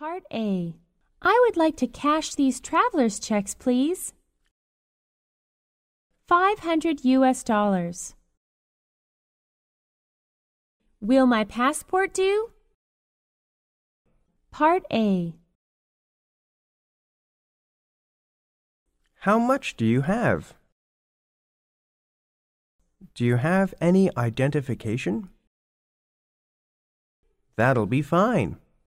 Part A. I would like to cash these traveler's checks, please. 500 US dollars. Will my passport do? Part A. How much do you have? Do you have any identification? That'll be fine.